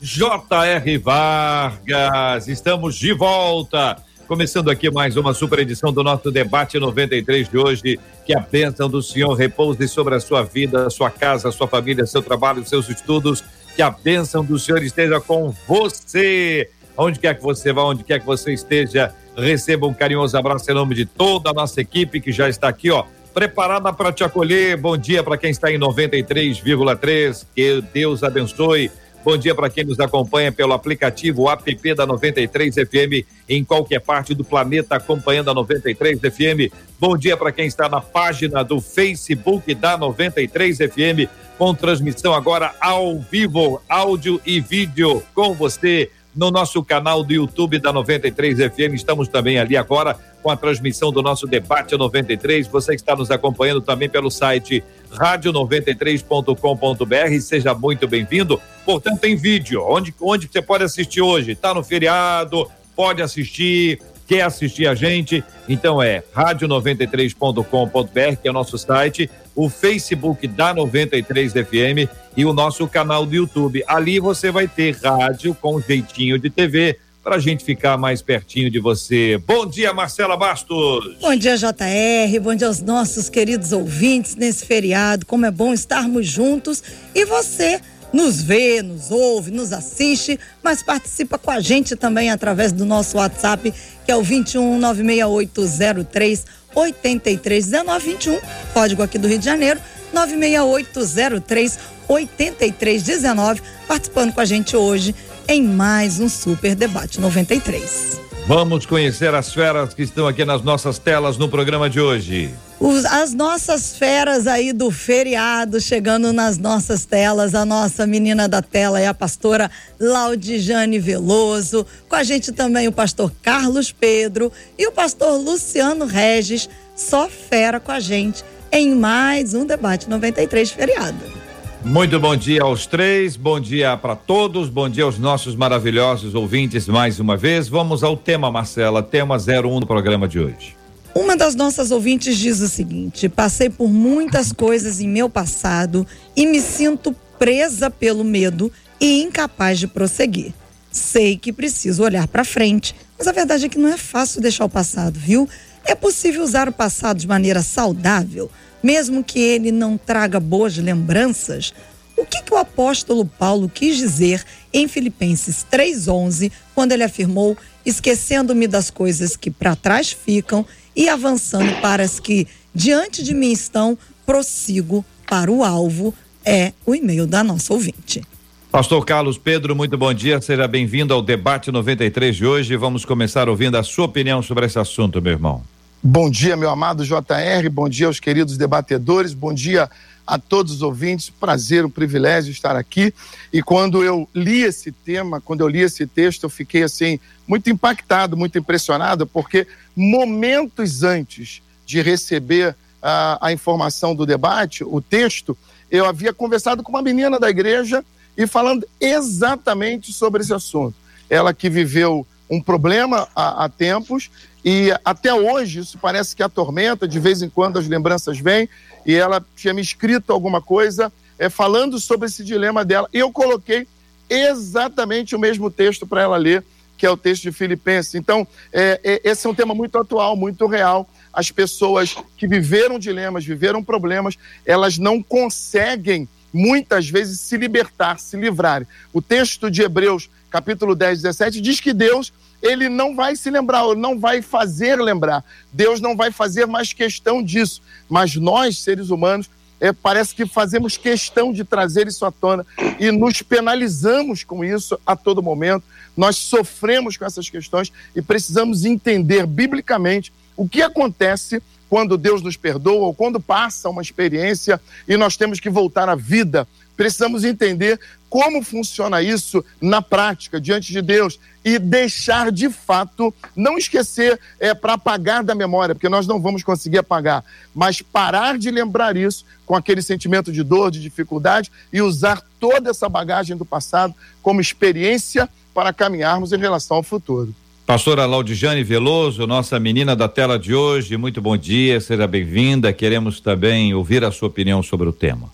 J.R. Vargas. Estamos de volta. Começando aqui mais uma super edição do nosso debate 93 de hoje. Que a bênção do Senhor repouse sobre a sua vida, sua casa, sua família, seu trabalho, seus estudos. Que a bênção do Senhor esteja com você. Onde quer que você vá, onde quer que você esteja, receba um carinhoso abraço em nome de toda a nossa equipe que já está aqui, ó, preparada para te acolher. Bom dia para quem está em 93,3. Que Deus abençoe. Bom dia para quem nos acompanha pelo aplicativo app da 93 FM em qualquer parte do planeta acompanhando a 93 FM. Bom dia para quem está na página do Facebook da 93 FM com transmissão agora ao vivo, áudio e vídeo com você no nosso canal do YouTube da 93 FM. Estamos também ali agora com a transmissão do nosso debate 93. Você que está nos acompanhando também pelo site rádio93.com.br, seja muito bem-vindo. Portanto, tem vídeo, onde, onde você pode assistir hoje? Está no feriado, pode assistir, quer assistir a gente, então é rádio93.com.br, que é o nosso site, o Facebook da 93 FM e o nosso canal do YouTube. Ali você vai ter rádio com jeitinho de TV para a gente ficar mais pertinho de você. Bom dia, Marcela Bastos. Bom dia, JR. Bom dia aos nossos queridos ouvintes nesse feriado. Como é bom estarmos juntos e você nos vê, nos ouve, nos assiste, mas participa com a gente também através do nosso WhatsApp, que é o 21 96803 831921, código aqui do Rio de Janeiro, 96803 8319, participando com a gente hoje em mais um Super Debate 93. Vamos conhecer as feras que estão aqui nas nossas telas no programa de hoje. Os, as nossas feras aí do feriado chegando nas nossas telas. A nossa menina da tela é a pastora Laudijane Veloso. Com a gente também o pastor Carlos Pedro e o pastor Luciano Regis. Só fera com a gente em mais um Debate 93 feriado. Muito bom dia aos três, bom dia para todos, bom dia aos nossos maravilhosos ouvintes mais uma vez. Vamos ao tema, Marcela, tema 01 do programa de hoje. Uma das nossas ouvintes diz o seguinte: passei por muitas coisas em meu passado e me sinto presa pelo medo e incapaz de prosseguir. Sei que preciso olhar para frente, mas a verdade é que não é fácil deixar o passado, viu? É possível usar o passado de maneira saudável mesmo que ele não traga boas lembranças, o que, que o apóstolo Paulo quis dizer em Filipenses 3,11, quando ele afirmou: esquecendo-me das coisas que para trás ficam e avançando para as que diante de mim estão, prossigo para o alvo, é o e-mail da nossa ouvinte. Pastor Carlos Pedro, muito bom dia, seja bem-vindo ao debate 93 de hoje. Vamos começar ouvindo a sua opinião sobre esse assunto, meu irmão. Bom dia, meu amado JR, bom dia aos queridos debatedores, bom dia a todos os ouvintes. Prazer, um privilégio estar aqui. E quando eu li esse tema, quando eu li esse texto, eu fiquei assim muito impactado, muito impressionado, porque momentos antes de receber a, a informação do debate, o texto, eu havia conversado com uma menina da igreja e falando exatamente sobre esse assunto. Ela que viveu um problema há, há tempos e até hoje isso parece que atormenta, de vez em quando as lembranças vêm, e ela tinha me escrito alguma coisa é, falando sobre esse dilema dela. E eu coloquei exatamente o mesmo texto para ela ler, que é o texto de Filipenses. Então, é, é, esse é um tema muito atual, muito real. As pessoas que viveram dilemas, viveram problemas, elas não conseguem muitas vezes se libertar, se livrar. O texto de Hebreus, capítulo 10, 17, diz que Deus ele não vai se lembrar, ele não vai fazer lembrar. Deus não vai fazer mais questão disso. Mas nós, seres humanos, é, parece que fazemos questão de trazer isso à tona e nos penalizamos com isso a todo momento. Nós sofremos com essas questões e precisamos entender biblicamente o que acontece quando Deus nos perdoa ou quando passa uma experiência e nós temos que voltar à vida. Precisamos entender como funciona isso na prática, diante de Deus, e deixar de fato, não esquecer é, para apagar da memória, porque nós não vamos conseguir apagar, mas parar de lembrar isso com aquele sentimento de dor, de dificuldade e usar toda essa bagagem do passado como experiência para caminharmos em relação ao futuro. Pastora Laudijane Veloso, nossa menina da tela de hoje, muito bom dia, seja bem-vinda. Queremos também ouvir a sua opinião sobre o tema.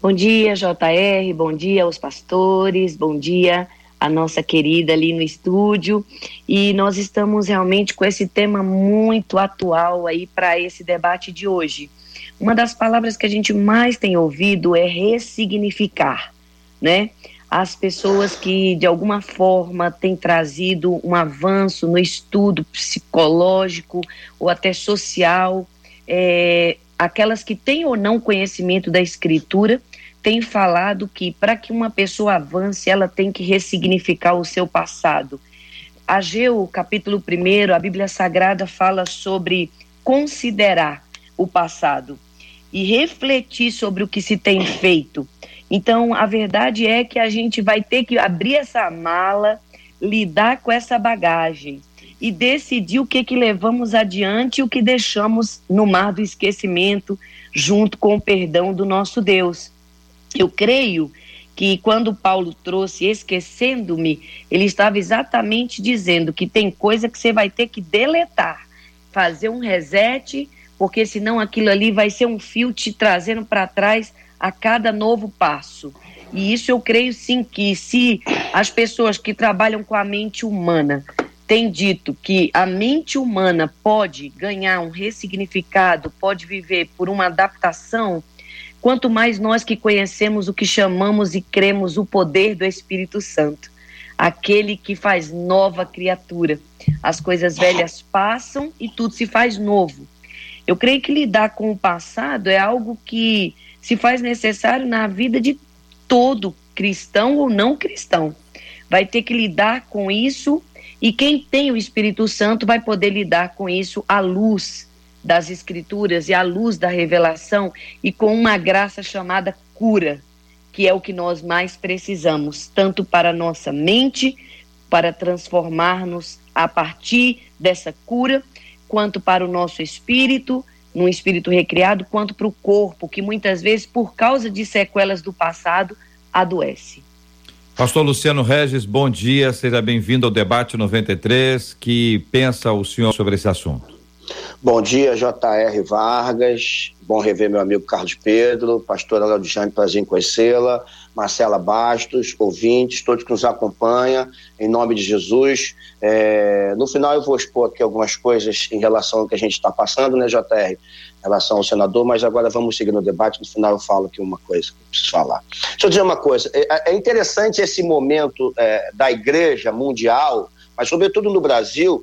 Bom dia, JR, bom dia aos pastores, bom dia a nossa querida ali no estúdio. E nós estamos realmente com esse tema muito atual aí para esse debate de hoje. Uma das palavras que a gente mais tem ouvido é ressignificar, né? As pessoas que de alguma forma têm trazido um avanço no estudo psicológico ou até social, é, aquelas que têm ou não conhecimento da escritura, tem falado que para que uma pessoa avance, ela tem que ressignificar o seu passado. Ageu, capítulo 1, a Bíblia Sagrada fala sobre considerar o passado e refletir sobre o que se tem feito. Então, a verdade é que a gente vai ter que abrir essa mala, lidar com essa bagagem e decidir o que que levamos adiante e o que deixamos no mar do esquecimento, junto com o perdão do nosso Deus. Eu creio que quando Paulo trouxe esquecendo-me, ele estava exatamente dizendo que tem coisa que você vai ter que deletar, fazer um reset, porque senão aquilo ali vai ser um fio te trazendo para trás a cada novo passo. E isso eu creio sim que se as pessoas que trabalham com a mente humana têm dito que a mente humana pode ganhar um ressignificado, pode viver por uma adaptação, quanto mais nós que conhecemos o que chamamos e cremos o poder do Espírito Santo, aquele que faz nova criatura. As coisas velhas passam e tudo se faz novo. Eu creio que lidar com o passado é algo que se faz necessário na vida de todo cristão ou não cristão. Vai ter que lidar com isso e quem tem o Espírito Santo vai poder lidar com isso à luz das Escrituras e à luz da revelação e com uma graça chamada cura, que é o que nós mais precisamos, tanto para a nossa mente, para transformar-nos a partir dessa cura, quanto para o nosso espírito, num espírito recriado, quanto para o corpo, que muitas vezes, por causa de sequelas do passado, adoece. Pastor Luciano Regis, bom dia, seja bem-vindo ao debate 93. Que pensa o senhor sobre esse assunto? Bom dia, J.R. Vargas. Bom rever meu amigo Carlos Pedro, pastora Laudijane, prazer em conhecê-la. Marcela Bastos, ouvintes, todos que nos acompanham, em nome de Jesus. É, no final eu vou expor aqui algumas coisas em relação ao que a gente está passando, né, JR? Em relação ao senador, mas agora vamos seguir no debate. No final eu falo aqui uma coisa que eu preciso falar. Deixa eu dizer uma coisa: é, é interessante esse momento é, da igreja mundial, mas sobretudo no Brasil,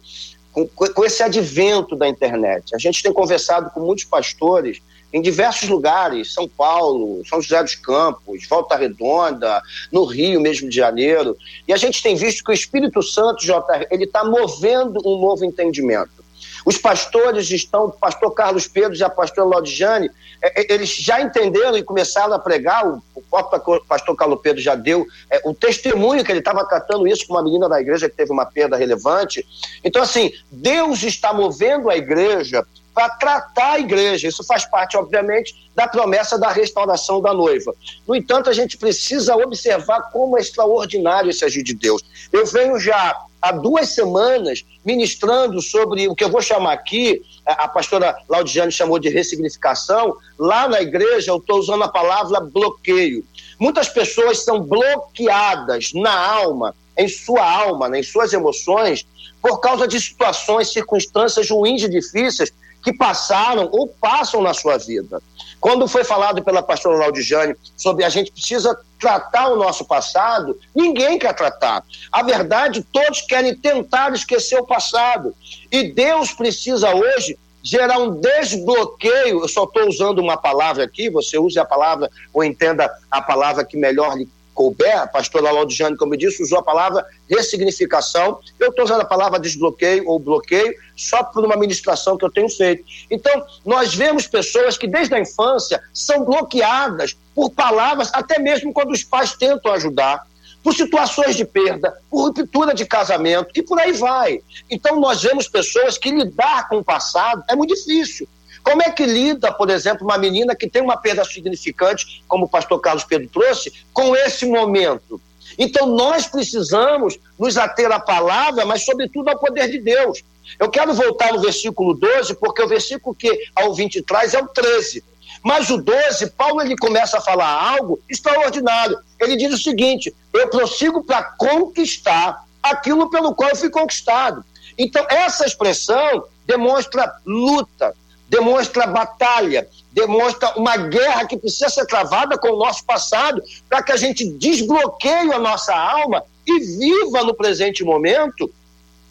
com, com esse advento da internet. A gente tem conversado com muitos pastores em diversos lugares, São Paulo, São José dos Campos, Volta Redonda, no Rio mesmo de Janeiro, e a gente tem visto que o Espírito Santo, JR, ele está movendo um novo entendimento. Os pastores estão, o pastor Carlos Pedro e a pastora Lodjane, é, é, eles já entenderam e começaram a pregar, o, o próprio pastor Carlos Pedro já deu é, o testemunho que ele estava tratando isso com uma menina da igreja que teve uma perda relevante. Então, assim, Deus está movendo a igreja para tratar a igreja. Isso faz parte, obviamente, da promessa da restauração da noiva. No entanto, a gente precisa observar como é extraordinário esse agir de Deus. Eu venho já há duas semanas ministrando sobre o que eu vou chamar aqui, a pastora Laudiane chamou de ressignificação, lá na igreja eu estou usando a palavra bloqueio. Muitas pessoas são bloqueadas na alma, em sua alma, em suas emoções, por causa de situações, circunstâncias ruins e difíceis que passaram ou passam na sua vida. Quando foi falado pela pastora Laudijane sobre a gente precisa tratar o nosso passado, ninguém quer tratar. A verdade, todos querem tentar esquecer o passado. E Deus precisa hoje gerar um desbloqueio. Eu só estou usando uma palavra aqui, você use a palavra ou entenda a palavra que melhor lhe couber, a pastora Laudiane, como eu disse, usou a palavra ressignificação. Eu estou usando a palavra desbloqueio ou bloqueio só por uma ministração que eu tenho feito. Então, nós vemos pessoas que desde a infância são bloqueadas por palavras, até mesmo quando os pais tentam ajudar por situações de perda, por ruptura de casamento e por aí vai. Então nós vemos pessoas que lidar com o passado é muito difícil. Como é que lida, por exemplo, uma menina que tem uma perda significante, como o pastor Carlos Pedro trouxe, com esse momento? Então nós precisamos nos ater à palavra, mas sobretudo ao poder de Deus. Eu quero voltar no versículo 12, porque o versículo que a ouvinte traz é o 13. Mas o 12, Paulo ele começa a falar algo extraordinário. Ele diz o seguinte: eu prossigo para conquistar aquilo pelo qual eu fui conquistado. Então, essa expressão demonstra luta, demonstra batalha, demonstra uma guerra que precisa ser travada com o nosso passado para que a gente desbloqueie a nossa alma e viva no presente momento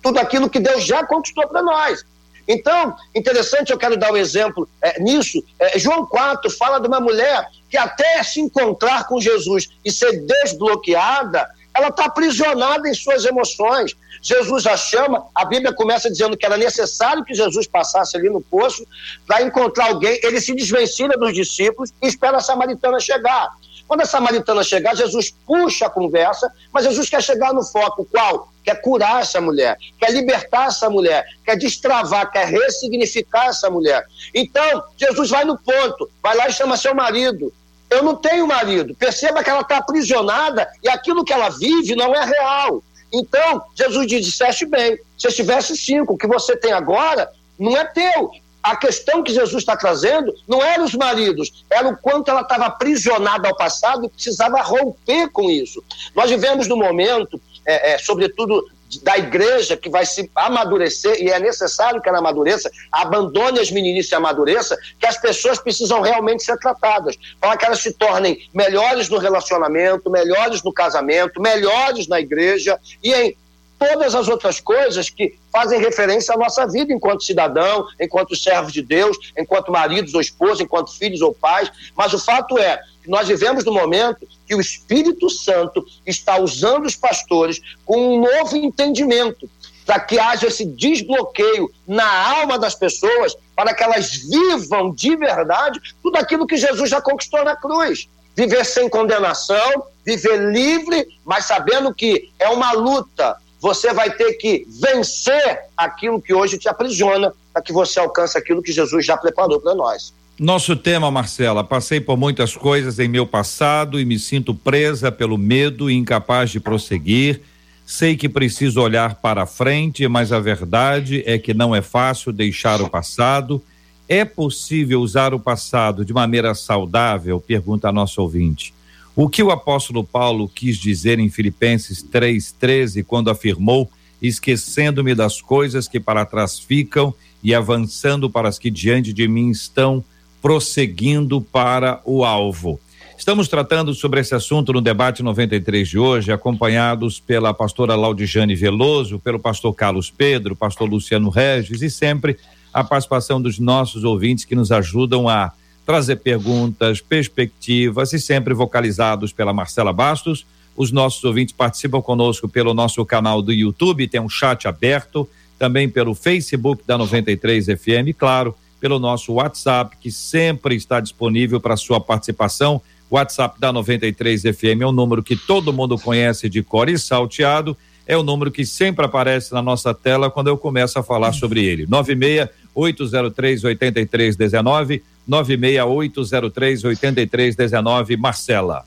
tudo aquilo que Deus já conquistou para nós. Então, interessante, eu quero dar um exemplo é, nisso. É, João 4 fala de uma mulher que até se encontrar com Jesus e ser desbloqueada, ela está aprisionada em suas emoções. Jesus a chama, a Bíblia começa dizendo que era necessário que Jesus passasse ali no poço para encontrar alguém. Ele se desvencilha dos discípulos e espera a samaritana chegar. Quando a samaritana chegar, Jesus puxa a conversa, mas Jesus quer chegar no foco qual? Quer curar essa mulher, quer libertar essa mulher, quer destravar, quer ressignificar essa mulher. Então, Jesus vai no ponto, vai lá e chama seu marido. Eu não tenho marido. Perceba que ela está aprisionada e aquilo que ela vive não é real. Então, Jesus diz: disseste bem, se tivesse cinco, o que você tem agora não é teu a questão que Jesus está trazendo não era os maridos, era o quanto ela estava aprisionada ao passado e precisava romper com isso. Nós vivemos no momento, é, é, sobretudo da igreja que vai se amadurecer e é necessário que ela amadureça, abandone as meninices e amadureça, que as pessoas precisam realmente ser tratadas, para que elas se tornem melhores no relacionamento, melhores no casamento, melhores na igreja e em todas as outras coisas que fazem referência à nossa vida enquanto cidadão, enquanto servos de Deus, enquanto maridos ou esposos, enquanto filhos ou pais. Mas o fato é que nós vivemos no momento que o Espírito Santo está usando os pastores com um novo entendimento para que haja esse desbloqueio na alma das pessoas, para que elas vivam de verdade tudo aquilo que Jesus já conquistou na cruz. Viver sem condenação, viver livre, mas sabendo que é uma luta, você vai ter que vencer aquilo que hoje te aprisiona para que você alcance aquilo que Jesus já preparou para nós. Nosso tema, Marcela, passei por muitas coisas em meu passado e me sinto presa pelo medo e incapaz de prosseguir. Sei que preciso olhar para frente, mas a verdade é que não é fácil deixar o passado. É possível usar o passado de maneira saudável? Pergunta a nosso ouvinte. O que o apóstolo Paulo quis dizer em Filipenses 3,13, quando afirmou: Esquecendo-me das coisas que para trás ficam e avançando para as que diante de mim estão, prosseguindo para o alvo. Estamos tratando sobre esse assunto no debate 93 de hoje, acompanhados pela pastora Laudijane Veloso, pelo pastor Carlos Pedro, pastor Luciano Regis e sempre a participação dos nossos ouvintes que nos ajudam a trazer perguntas, perspectivas e sempre vocalizados pela Marcela Bastos. Os nossos ouvintes participam conosco pelo nosso canal do YouTube, tem um chat aberto, também pelo Facebook da 93 FM, claro, pelo nosso WhatsApp, que sempre está disponível para sua participação. WhatsApp da 93 FM é um número que todo mundo conhece de cor e salteado, é o número que sempre aparece na nossa tela quando eu começo a falar sobre ele. 96 803 8319 96803 8319, Marcela.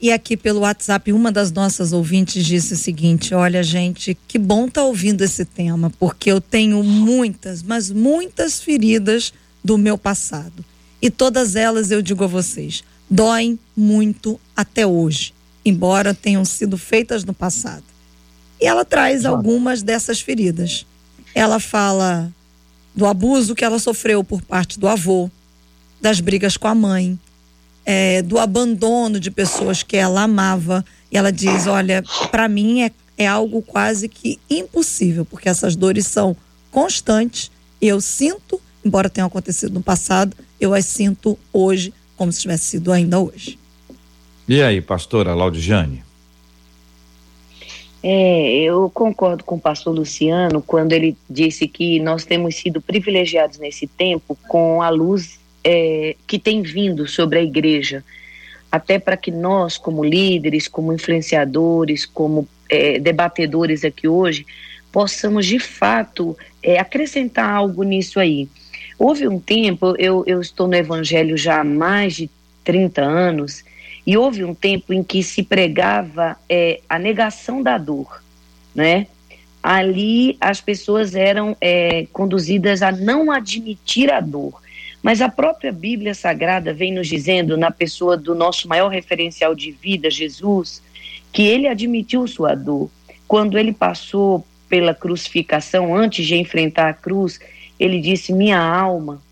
E aqui pelo WhatsApp, uma das nossas ouvintes disse o seguinte: Olha, gente, que bom estar tá ouvindo esse tema, porque eu tenho muitas, mas muitas feridas do meu passado. E todas elas, eu digo a vocês, doem muito até hoje, embora tenham sido feitas no passado. E ela traz algumas dessas feridas. Ela fala do abuso que ela sofreu por parte do avô, das brigas com a mãe, é, do abandono de pessoas que ela amava. E ela diz: Olha, para mim é, é algo quase que impossível, porque essas dores são constantes. Eu sinto, embora tenham acontecido no passado, eu as sinto hoje como se tivesse sido ainda hoje. E aí, pastora Laudijane? É, eu concordo com o pastor Luciano quando ele disse que nós temos sido privilegiados nesse tempo com a luz é, que tem vindo sobre a igreja, até para que nós, como líderes, como influenciadores, como é, debatedores aqui hoje, possamos de fato é, acrescentar algo nisso aí. Houve um tempo, eu, eu estou no evangelho já há mais de 30 anos, e houve um tempo em que se pregava é, a negação da dor, né? Ali as pessoas eram é, conduzidas a não admitir a dor. Mas a própria Bíblia Sagrada vem nos dizendo, na pessoa do nosso maior referencial de vida, Jesus, que ele admitiu sua dor. Quando ele passou pela crucificação, antes de enfrentar a cruz, ele disse: Minha alma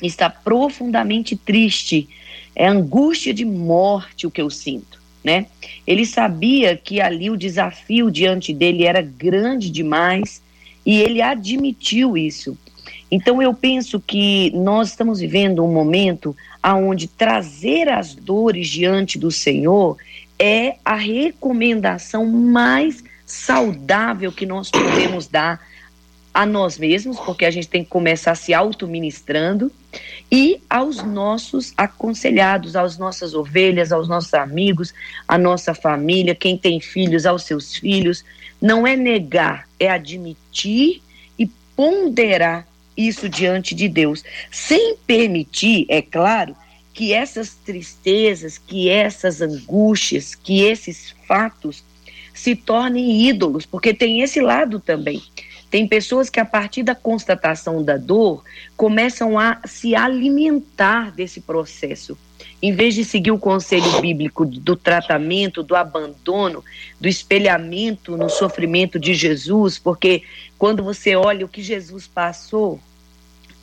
está profundamente triste é angústia de morte o que eu sinto, né? Ele sabia que ali o desafio diante dele era grande demais e ele admitiu isso. Então eu penso que nós estamos vivendo um momento aonde trazer as dores diante do Senhor é a recomendação mais saudável que nós podemos dar a nós mesmos, porque a gente tem que começar se auto-ministrando, e aos nossos aconselhados, às nossas ovelhas, aos nossos amigos, à nossa família, quem tem filhos, aos seus filhos. Não é negar, é admitir e ponderar isso diante de Deus, sem permitir, é claro, que essas tristezas, que essas angústias, que esses fatos se tornem ídolos, porque tem esse lado também. Tem pessoas que, a partir da constatação da dor, começam a se alimentar desse processo. Em vez de seguir o conselho bíblico do tratamento, do abandono, do espelhamento no sofrimento de Jesus, porque quando você olha o que Jesus passou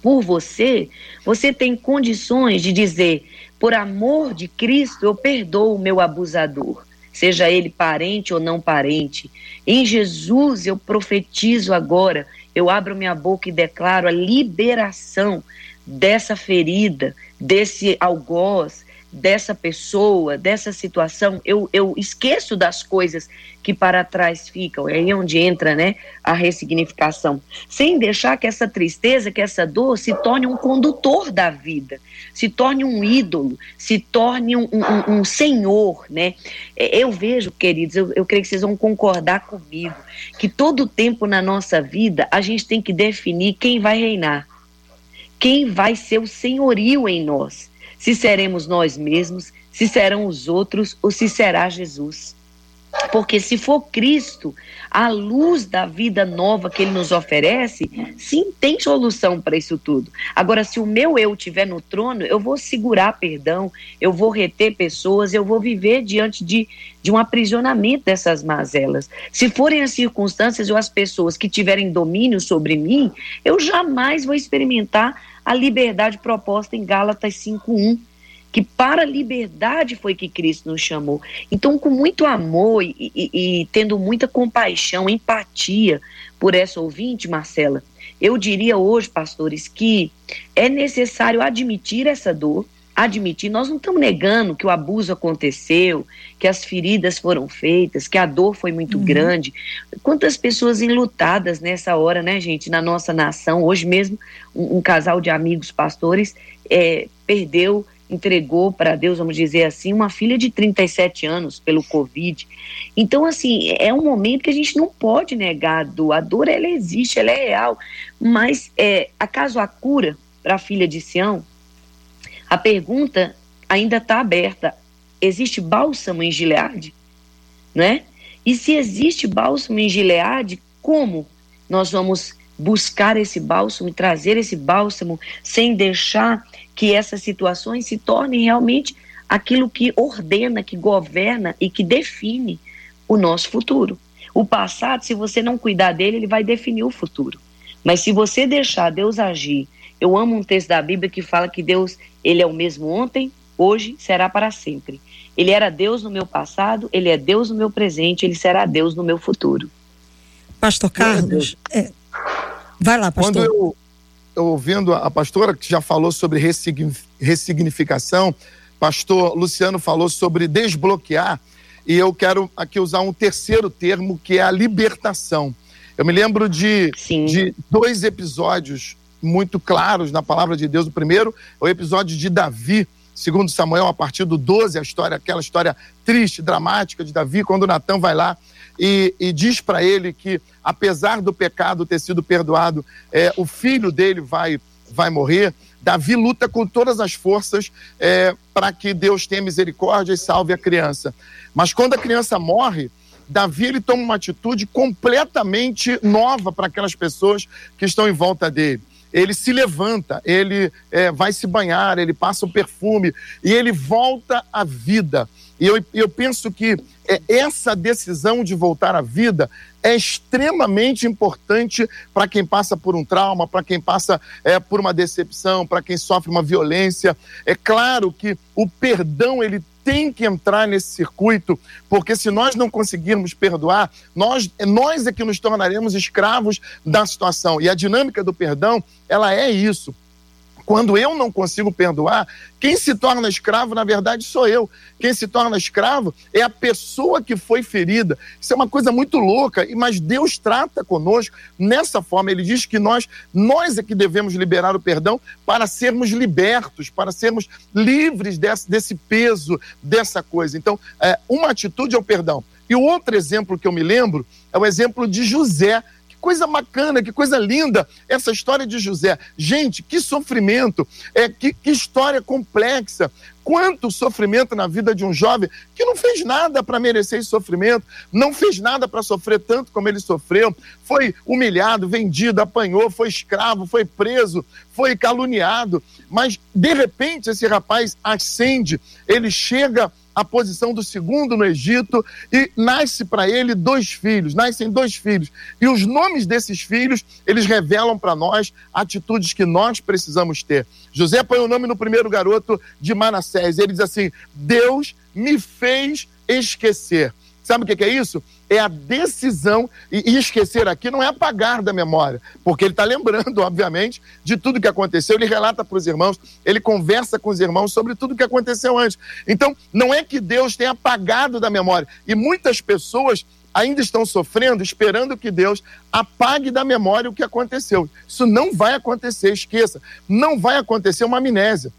por você, você tem condições de dizer: por amor de Cristo, eu perdoo o meu abusador seja ele parente ou não parente. Em Jesus eu profetizo agora, eu abro minha boca e declaro a liberação dessa ferida, desse algoz, dessa pessoa, dessa situação, eu, eu esqueço das coisas que para trás ficam. É aí onde entra né, a ressignificação. Sem deixar que essa tristeza, que essa dor se torne um condutor da vida, se torne um ídolo, se torne um, um, um senhor. Né? É, eu vejo, queridos, eu, eu creio que vocês vão concordar comigo, que todo tempo na nossa vida a gente tem que definir quem vai reinar. Quem vai ser o senhorio em nós? Se seremos nós mesmos, se serão os outros ou se será Jesus. Porque se for Cristo, a luz da vida nova que ele nos oferece, sim, tem solução para isso tudo. Agora, se o meu eu estiver no trono, eu vou segurar perdão, eu vou reter pessoas, eu vou viver diante de, de um aprisionamento dessas mazelas. Se forem as circunstâncias ou as pessoas que tiverem domínio sobre mim, eu jamais vou experimentar a liberdade proposta em Gálatas 5:1, que para a liberdade foi que Cristo nos chamou. Então, com muito amor e, e, e tendo muita compaixão, empatia por essa ouvinte, Marcela, eu diria hoje, pastores, que é necessário admitir essa dor, admitir, nós não estamos negando que o abuso aconteceu, que as feridas foram feitas, que a dor foi muito uhum. grande. Quantas pessoas enlutadas nessa hora, né, gente, na nossa nação. Hoje mesmo, um, um casal de amigos pastores é, perdeu, entregou para Deus, vamos dizer assim, uma filha de 37 anos pelo Covid. Então, assim, é um momento que a gente não pode negar a dor. A dor, ela existe, ela é real. Mas, é, acaso a cura para a filha de Sião, a pergunta ainda está aberta. Existe bálsamo em Gileade? Né? E se existe bálsamo em Gileade, como nós vamos buscar esse bálsamo e trazer esse bálsamo sem deixar que essas situações se tornem realmente aquilo que ordena, que governa e que define o nosso futuro. O passado, se você não cuidar dele, ele vai definir o futuro. Mas se você deixar Deus agir eu amo um texto da Bíblia que fala que Deus, ele é o mesmo ontem, hoje, será para sempre. Ele era Deus no meu passado, ele é Deus no meu presente, ele será Deus no meu futuro. Pastor Carlos, é, vai lá, pastor. Quando eu, eu ouvindo a pastora que já falou sobre ressignificação, pastor Luciano falou sobre desbloquear, e eu quero aqui usar um terceiro termo, que é a libertação. Eu me lembro de, de dois episódios muito claros na palavra de Deus. O primeiro é o episódio de Davi, segundo Samuel, a partir do 12, a história, aquela história triste, dramática de Davi, quando Natan vai lá e, e diz para ele que, apesar do pecado ter sido perdoado, é, o filho dele vai, vai morrer. Davi luta com todas as forças é, para que Deus tenha misericórdia e salve a criança. Mas quando a criança morre, Davi ele toma uma atitude completamente nova para aquelas pessoas que estão em volta dele ele se levanta, ele é, vai se banhar, ele passa o perfume e ele volta à vida. E eu, eu penso que é, essa decisão de voltar à vida é extremamente importante para quem passa por um trauma, para quem passa é, por uma decepção, para quem sofre uma violência. É claro que o perdão ele tem que entrar nesse circuito, porque se nós não conseguirmos perdoar, nós, nós é que nos tornaremos escravos da situação. E a dinâmica do perdão, ela é isso. Quando eu não consigo perdoar, quem se torna escravo, na verdade, sou eu. Quem se torna escravo é a pessoa que foi ferida. Isso é uma coisa muito louca, mas Deus trata conosco nessa forma. Ele diz que nós, nós é que devemos liberar o perdão para sermos libertos, para sermos livres desse, desse peso, dessa coisa. Então, é, uma atitude é o perdão. E o outro exemplo que eu me lembro é o exemplo de José coisa bacana, que coisa linda essa história de José. Gente, que sofrimento, é que, que história complexa. Quanto sofrimento na vida de um jovem que não fez nada para merecer esse sofrimento, não fez nada para sofrer tanto como ele sofreu, foi humilhado, vendido, apanhou, foi escravo, foi preso, foi caluniado, mas de repente esse rapaz ascende, ele chega a posição do segundo no Egito e nasce para ele dois filhos, nascem dois filhos. E os nomes desses filhos, eles revelam para nós atitudes que nós precisamos ter. José põe o nome no primeiro garoto de Manassés. Ele diz assim: Deus me fez esquecer. Sabe o que é isso? É a decisão, e esquecer aqui não é apagar da memória, porque ele está lembrando, obviamente, de tudo que aconteceu. Ele relata para os irmãos, ele conversa com os irmãos sobre tudo que aconteceu antes. Então, não é que Deus tenha apagado da memória. E muitas pessoas ainda estão sofrendo, esperando que Deus apague da memória o que aconteceu. Isso não vai acontecer, esqueça. Não vai acontecer uma amnésia.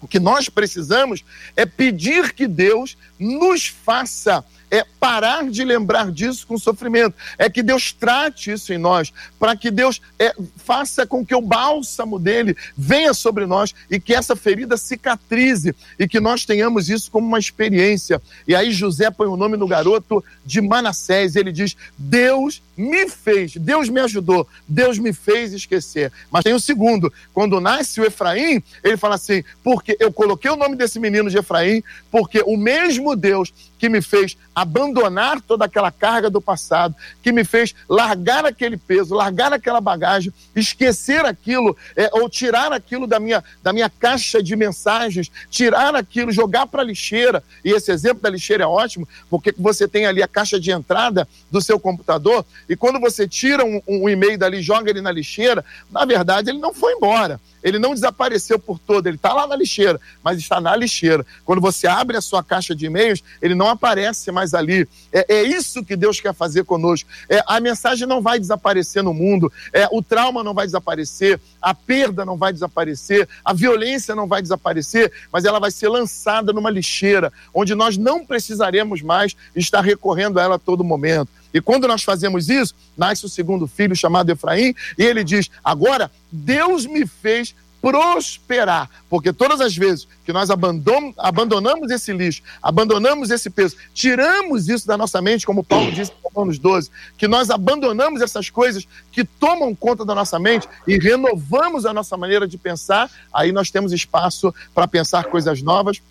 O que nós precisamos é pedir que Deus nos faça é parar de lembrar disso com sofrimento. É que Deus trate isso em nós, para que Deus é, faça com que o bálsamo dele venha sobre nós e que essa ferida cicatrize e que nós tenhamos isso como uma experiência. E aí José põe o nome no garoto de Manassés. Ele diz: Deus me fez, Deus me ajudou, Deus me fez esquecer. Mas tem o segundo: quando nasce o Efraim, ele fala assim, porque eu coloquei o nome desse menino de Efraim, porque o mesmo Deus que me fez abandonar toda aquela carga do passado, que me fez largar aquele peso, largar aquela bagagem, esquecer aquilo, é, ou tirar aquilo da minha, da minha caixa de mensagens, tirar aquilo, jogar para a lixeira. E esse exemplo da lixeira é ótimo, porque você tem ali a caixa de entrada do seu computador, e quando você tira um, um e-mail dali joga ele na lixeira, na verdade ele não foi embora ele não desapareceu por todo, ele está lá na lixeira, mas está na lixeira. Quando você abre a sua caixa de e-mails, ele não aparece mais ali. É, é isso que Deus quer fazer conosco. É, a mensagem não vai desaparecer no mundo, é, o trauma não vai desaparecer, a perda não vai desaparecer, a violência não vai desaparecer, mas ela vai ser lançada numa lixeira, onde nós não precisaremos mais estar recorrendo a ela a todo momento. E quando nós fazemos isso, nasce o segundo filho chamado Efraim, e ele diz: Agora Deus me fez prosperar, porque todas as vezes que nós abandonamos esse lixo, abandonamos esse peso, tiramos isso da nossa mente, como Paulo disse em Romanos 12, que nós abandonamos essas coisas que tomam conta da nossa mente e renovamos a nossa maneira de pensar, aí nós temos espaço para pensar coisas novas,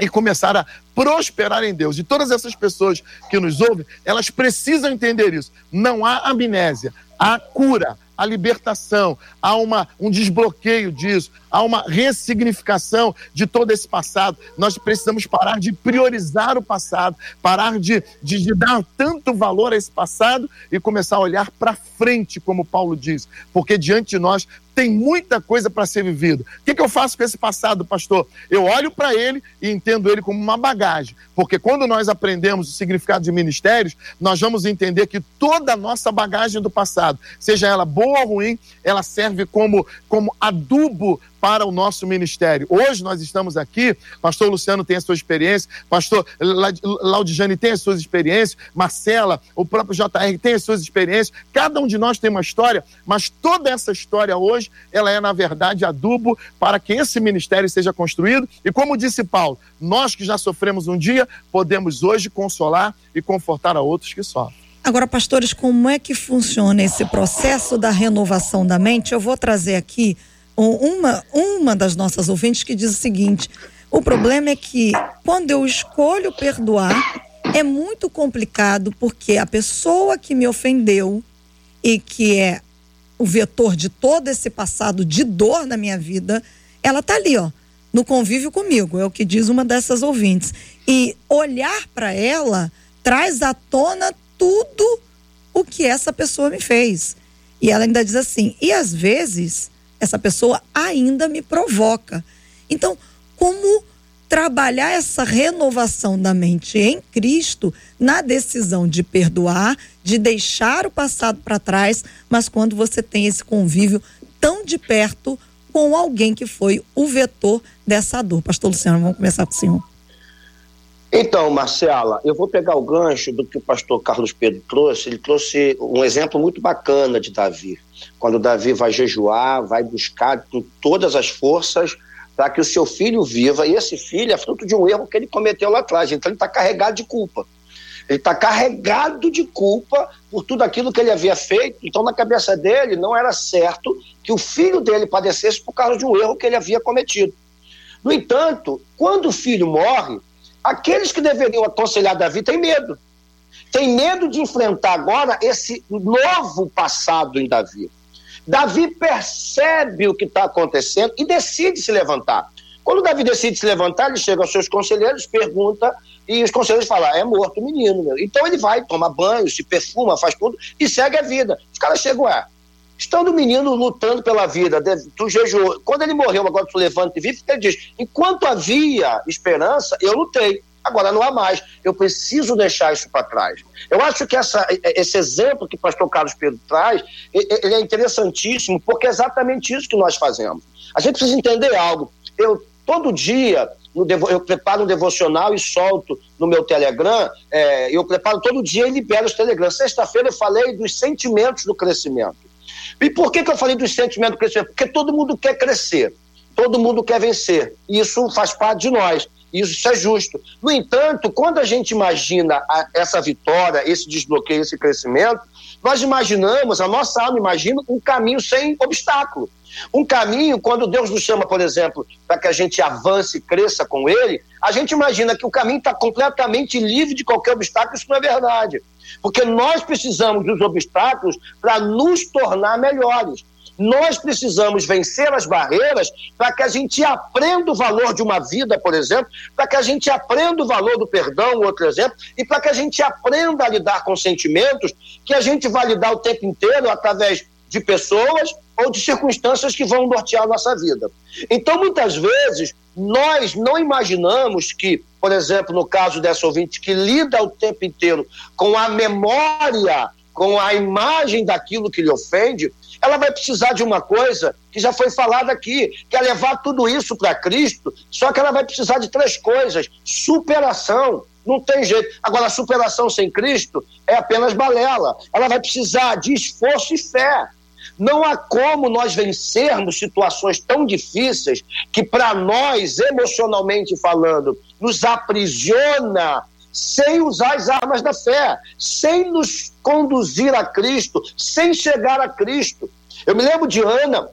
e começar a prosperar em Deus. E todas essas pessoas que nos ouvem, elas precisam entender isso. Não há amnésia, há cura, a libertação, há uma, um desbloqueio disso, há uma ressignificação de todo esse passado. Nós precisamos parar de priorizar o passado, parar de, de, de dar tanto valor a esse passado e começar a olhar para frente, como Paulo diz, porque diante de nós tem muita coisa para ser vivido. O que, que, eu faço com esse passado, pastor? Eu olho para ele e entendo ele como uma bagagem, porque quando nós aprendemos o significado de ministérios, nós vamos entender que toda a nossa bagagem do passado, seja ela boa ou ruim, ela serve como, como adubo para o nosso ministério. Hoje nós estamos aqui, pastor Luciano tem a sua experiência, pastor Laudijane tem as suas experiências, Marcela, o próprio JR tem as suas experiências, cada um de nós tem uma história, mas toda essa história hoje, ela é na verdade adubo para que esse ministério seja construído e como disse Paulo, nós que já sofremos um dia, podemos hoje consolar e confortar a outros que sofrem. Agora, pastores, como é que funciona esse processo da renovação da mente? Eu vou trazer aqui uma, uma das nossas ouvintes que diz o seguinte: o problema é que quando eu escolho perdoar, é muito complicado porque a pessoa que me ofendeu e que é o vetor de todo esse passado de dor na minha vida, ela tá ali, ó, no convívio comigo, é o que diz uma dessas ouvintes. E olhar para ela traz à tona tudo o que essa pessoa me fez. E ela ainda diz assim: e às vezes essa pessoa ainda me provoca. Então, como trabalhar essa renovação da mente em Cristo na decisão de perdoar, de deixar o passado para trás, mas quando você tem esse convívio tão de perto com alguém que foi o vetor dessa dor. Pastor Luciano, vamos começar com o senhor. Então, Marcela, eu vou pegar o gancho do que o pastor Carlos Pedro trouxe. Ele trouxe um exemplo muito bacana de Davi. Quando Davi vai jejuar, vai buscar com todas as forças para que o seu filho viva, e esse filho é fruto de um erro que ele cometeu lá atrás. Então, ele está carregado de culpa. Ele está carregado de culpa por tudo aquilo que ele havia feito. Então, na cabeça dele, não era certo que o filho dele padecesse por causa de um erro que ele havia cometido. No entanto, quando o filho morre, Aqueles que deveriam aconselhar Davi têm medo. Tem medo de enfrentar agora esse novo passado em Davi. Davi percebe o que está acontecendo e decide se levantar. Quando Davi decide se levantar, ele chega aos seus conselheiros, pergunta, e os conselheiros falam: é morto o menino. Meu. Então ele vai, toma banho, se perfuma, faz tudo e segue a vida. Os caras chegam, é. Estando o menino lutando pela vida, tu jejuou. Quando ele morreu, agora tu levanta e vive, ele diz: enquanto havia esperança, eu lutei. Agora não há mais. Eu preciso deixar isso para trás. Eu acho que essa, esse exemplo que o pastor Carlos Pedro traz, ele é interessantíssimo, porque é exatamente isso que nós fazemos. A gente precisa entender algo. Eu, todo dia, eu preparo um devocional e solto no meu Telegram. É, eu preparo todo dia e libero os Telegrams. Sexta-feira eu falei dos sentimentos do crescimento. E por que, que eu falei dos sentimentos do crescimento? Porque todo mundo quer crescer, todo mundo quer vencer. E isso faz parte de nós. Isso é justo. No entanto, quando a gente imagina a, essa vitória, esse desbloqueio, esse crescimento, nós imaginamos, a nossa alma imagina um caminho sem obstáculo. Um caminho, quando Deus nos chama, por exemplo, para que a gente avance e cresça com Ele, a gente imagina que o caminho está completamente livre de qualquer obstáculo, isso não é verdade. Porque nós precisamos dos obstáculos para nos tornar melhores. Nós precisamos vencer as barreiras para que a gente aprenda o valor de uma vida, por exemplo, para que a gente aprenda o valor do perdão, outro exemplo, e para que a gente aprenda a lidar com sentimentos que a gente vai lidar o tempo inteiro através de pessoas ou de circunstâncias que vão nortear a nossa vida. Então, muitas vezes, nós não imaginamos que, por exemplo, no caso dessa ouvinte que lida o tempo inteiro com a memória, com a imagem daquilo que lhe ofende, ela vai precisar de uma coisa que já foi falada aqui, que é levar tudo isso para Cristo, só que ela vai precisar de três coisas: superação. Não tem jeito. Agora, superação sem Cristo é apenas balela. Ela vai precisar de esforço e fé. Não há como nós vencermos situações tão difíceis que, para nós, emocionalmente falando, nos aprisiona sem usar as armas da fé, sem nos conduzir a Cristo, sem chegar a Cristo. Eu me lembro de Ana,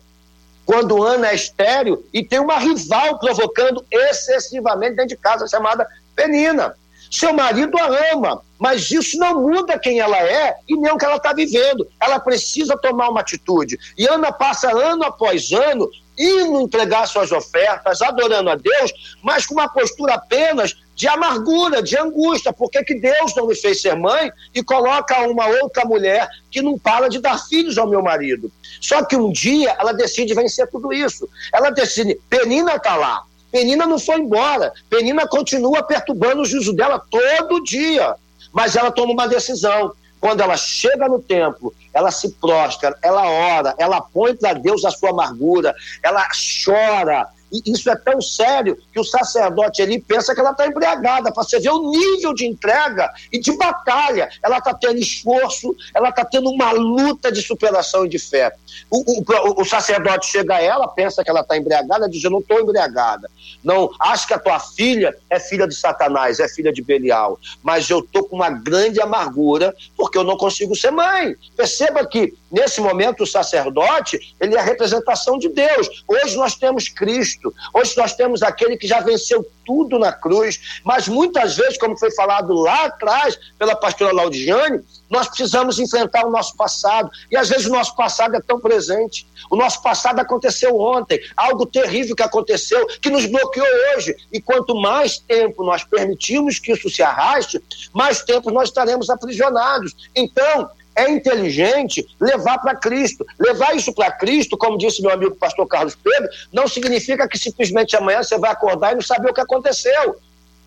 quando Ana é estéreo e tem uma rival provocando excessivamente dentro de casa, chamada Penina. Seu marido a ama, mas isso não muda quem ela é e nem o que ela está vivendo. Ela precisa tomar uma atitude. E Ana passa ano após ano indo entregar suas ofertas, adorando a Deus, mas com uma postura apenas de amargura, de angústia. Por que, que Deus não me fez ser mãe e coloca uma outra mulher que não para de dar filhos ao meu marido? Só que um dia ela decide vencer tudo isso. Ela decide, Penina está lá. Penina não foi embora. Penina continua perturbando o juízo dela todo dia. Mas ela toma uma decisão. Quando ela chega no templo, ela se prostra, ela ora, ela põe para Deus a sua amargura, ela chora, e isso é tão sério que o sacerdote ali pensa que ela está embriagada, para você ver o nível de entrega e de batalha. Ela está tendo esforço, ela está tendo uma luta de superação e de fé. O, o, o sacerdote chega a ela, pensa que ela está embriagada, diz: Eu não estou embriagada. Não, acho que a tua filha é filha de Satanás, é filha de Belial. Mas eu estou com uma grande amargura porque eu não consigo ser mãe. Perceba que, nesse momento, o sacerdote ele é a representação de Deus. Hoje nós temos Cristo, hoje nós temos aquele que já venceu tudo na cruz, mas muitas vezes, como foi falado lá atrás pela pastora Laudiane, nós precisamos enfrentar o nosso passado. E às vezes o nosso passado é tão presente. O nosso passado aconteceu ontem, algo terrível que aconteceu, que nos bloqueou hoje. E quanto mais tempo nós permitimos que isso se arraste, mais tempo nós estaremos aprisionados. Então, é inteligente levar para Cristo. Levar isso para Cristo, como disse meu amigo pastor Carlos Pedro, não significa que simplesmente amanhã você vai acordar e não saber o que aconteceu.